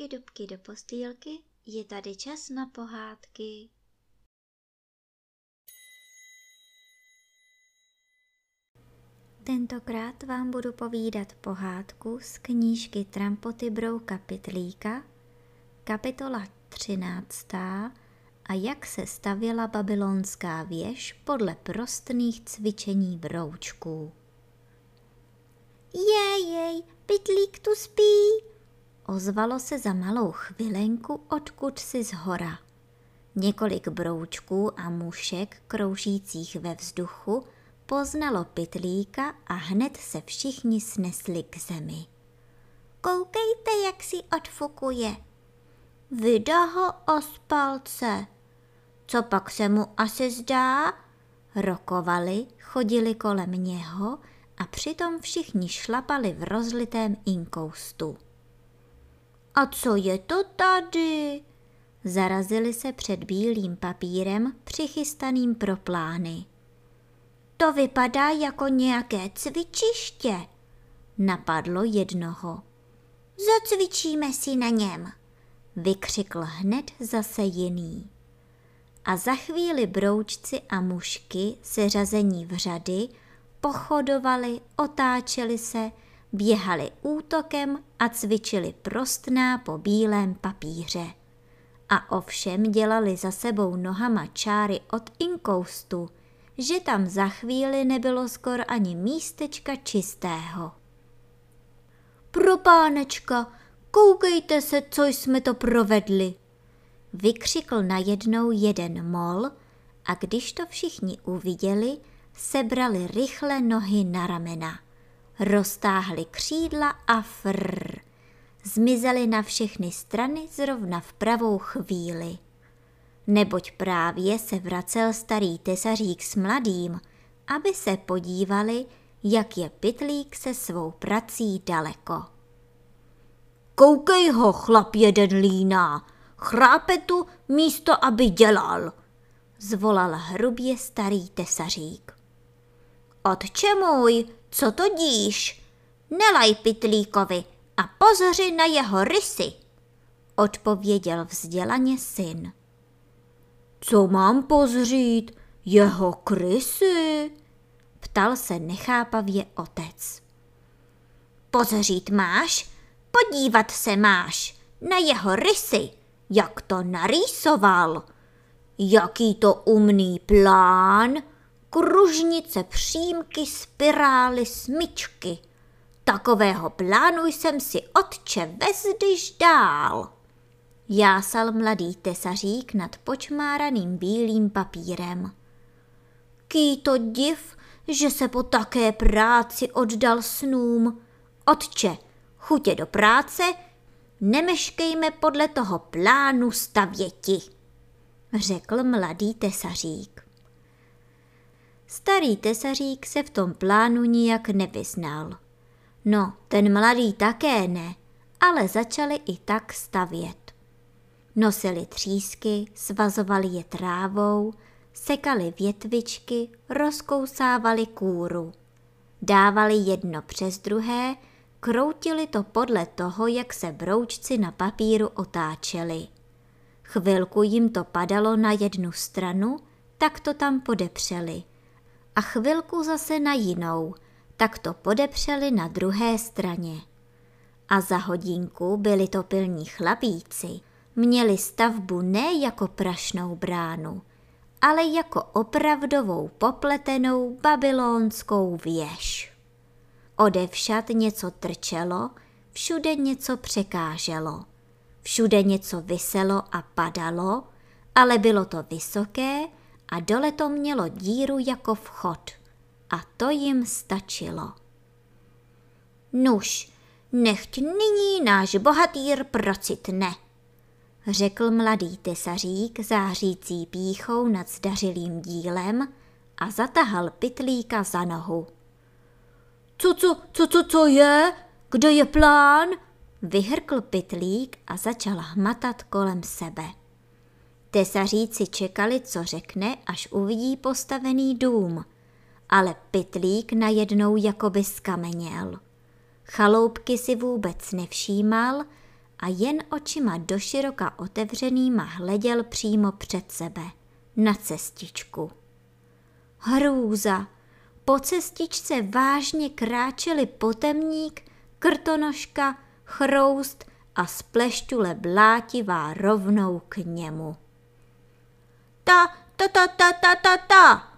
dubky, dubky do postýlky, je tady čas na pohádky. Tentokrát vám budu povídat pohádku z knížky Trampoty Brouka Pitlíka, kapitola 13. a jak se stavěla babylonská věž podle prostných cvičení broučků. Jej, jej, Pitlík tu spí, ozvalo se za malou chvilenku odkud si z hora. Několik broučků a mušek kroužících ve vzduchu poznalo pytlíka a hned se všichni snesli k zemi. Koukejte, jak si odfukuje. Vydá ho z palce. Co pak se mu asi zdá? Rokovali, chodili kolem něho a přitom všichni šlapali v rozlitém inkoustu. A co je to tady? Zarazili se před bílým papírem přichystaným pro plány. To vypadá jako nějaké cvičiště, napadlo jednoho. Zacvičíme si na něm, vykřikl hned zase jiný. A za chvíli broučci a mušky, seřazení v řady, pochodovali, otáčeli se, běhali útokem a cvičili prostná po bílém papíře. A ovšem dělali za sebou nohama čáry od inkoustu, že tam za chvíli nebylo skoro ani místečka čistého. Pro pánečka, koukejte se, co jsme to provedli, vykřikl najednou jeden mol a když to všichni uviděli, sebrali rychle nohy na ramena roztáhli křídla a frr. Zmizeli na všechny strany zrovna v pravou chvíli. Neboť právě se vracel starý tesařík s mladým, aby se podívali, jak je pytlík se svou prací daleko. Koukej ho, chlap jeden líná, chrápe tu místo, aby dělal, zvolal hrubě starý tesařík. Otče můj, co to díš? Nelaj pitlíkovi a pozři na jeho rysy, odpověděl vzdělaně syn. Co mám pozřít? Jeho krysy? Ptal se nechápavě otec. Pozřít máš? Podívat se máš na jeho rysy, jak to narýsoval. Jaký to umný plán, kružnice, přímky, spirály, smyčky. Takového plánu jsem si otče vezdyž dál. Jásal mladý tesařík nad počmáraným bílým papírem. Ký to div, že se po také práci oddal snům. Otče, chutě do práce, nemeškejme podle toho plánu stavěti, řekl mladý tesařík. Starý tesařík se v tom plánu nijak nevyznal. No, ten mladý také ne, ale začali i tak stavět. Nosili třísky, svazovali je trávou, sekali větvičky, rozkousávali kůru. Dávali jedno přes druhé, kroutili to podle toho, jak se broučci na papíru otáčeli. Chvilku jim to padalo na jednu stranu, tak to tam podepřeli a chvilku zase na jinou, tak to podepřeli na druhé straně. A za hodinku byli to pilní chlapíci, měli stavbu ne jako prašnou bránu, ale jako opravdovou popletenou babylonskou věž. Odevšad něco trčelo, všude něco překáželo. Všude něco vyselo a padalo, ale bylo to vysoké a dole to mělo díru jako vchod. A to jim stačilo. Nuž, nechť nyní náš bohatýr procitne, řekl mladý tesařík zářící píchou nad zdařilým dílem a zatahal pytlíka za nohu. Co, co, co, co, co je? Kde je plán? Vyhrkl pytlík a začal hmatat kolem sebe. Tesaříci čekali, co řekne, až uvidí postavený dům, ale pytlík najednou jakoby skameněl. Chaloupky si vůbec nevšímal a jen očima doširoka otevřenýma hleděl přímo před sebe, na cestičku. Hrůza! Po cestičce vážně kráčeli potemník, krtonožka, chroust a splešťule blátivá rovnou k němu. Ta, ta, ta, ta, ta, ta, ta,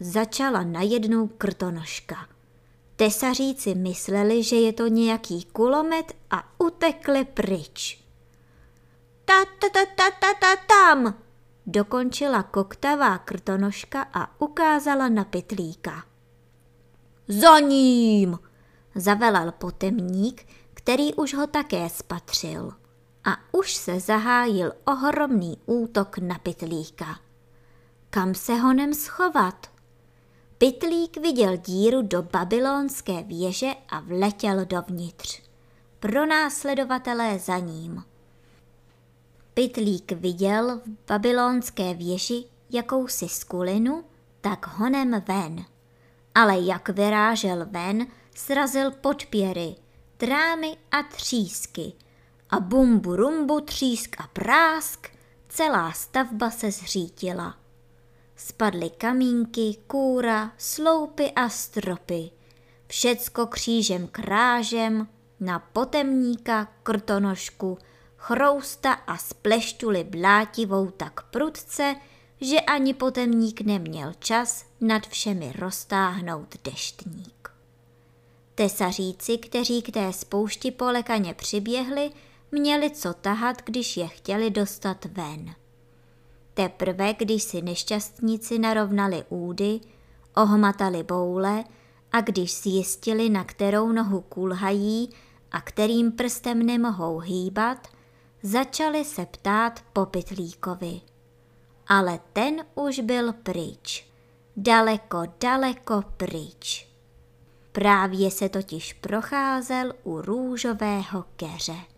začala najednou krtonožka. Tesaříci mysleli, že je to nějaký kulomet a utekli pryč. Ta, ta, ta, ta, ta, ta, tam, dokončila koktavá krtonožka a ukázala na pytlíka. Za ním, zavelal potemník, který už ho také spatřil. A už se zahájil ohromný útok na pytlíka. Kam se honem schovat? Pytlík viděl díru do babylonské věže a vletěl dovnitř. Pro následovatelé za ním. Pytlík viděl v babylonské věži jakousi skulinu, tak honem ven. Ale jak vyrážel ven, srazil podpěry, trámy a třísky. A bumbu rumbu třísk a prásk, celá stavba se zřítila. Spadly kamínky, kůra, sloupy a stropy. Všecko křížem krážem, na potemníka, krtonožku, chrousta a spleštuli blátivou tak prudce, že ani potemník neměl čas nad všemi roztáhnout deštník. Tesaříci, kteří k té spoušti polekaně přiběhli, měli co tahat, když je chtěli dostat ven. Teprve, když si nešťastníci narovnali údy, ohmatali boule a když zjistili, na kterou nohu kulhají a kterým prstem nemohou hýbat, začali se ptát po Pytlíkovi. Ale ten už byl pryč. Daleko, daleko pryč. Právě se totiž procházel u růžového keře.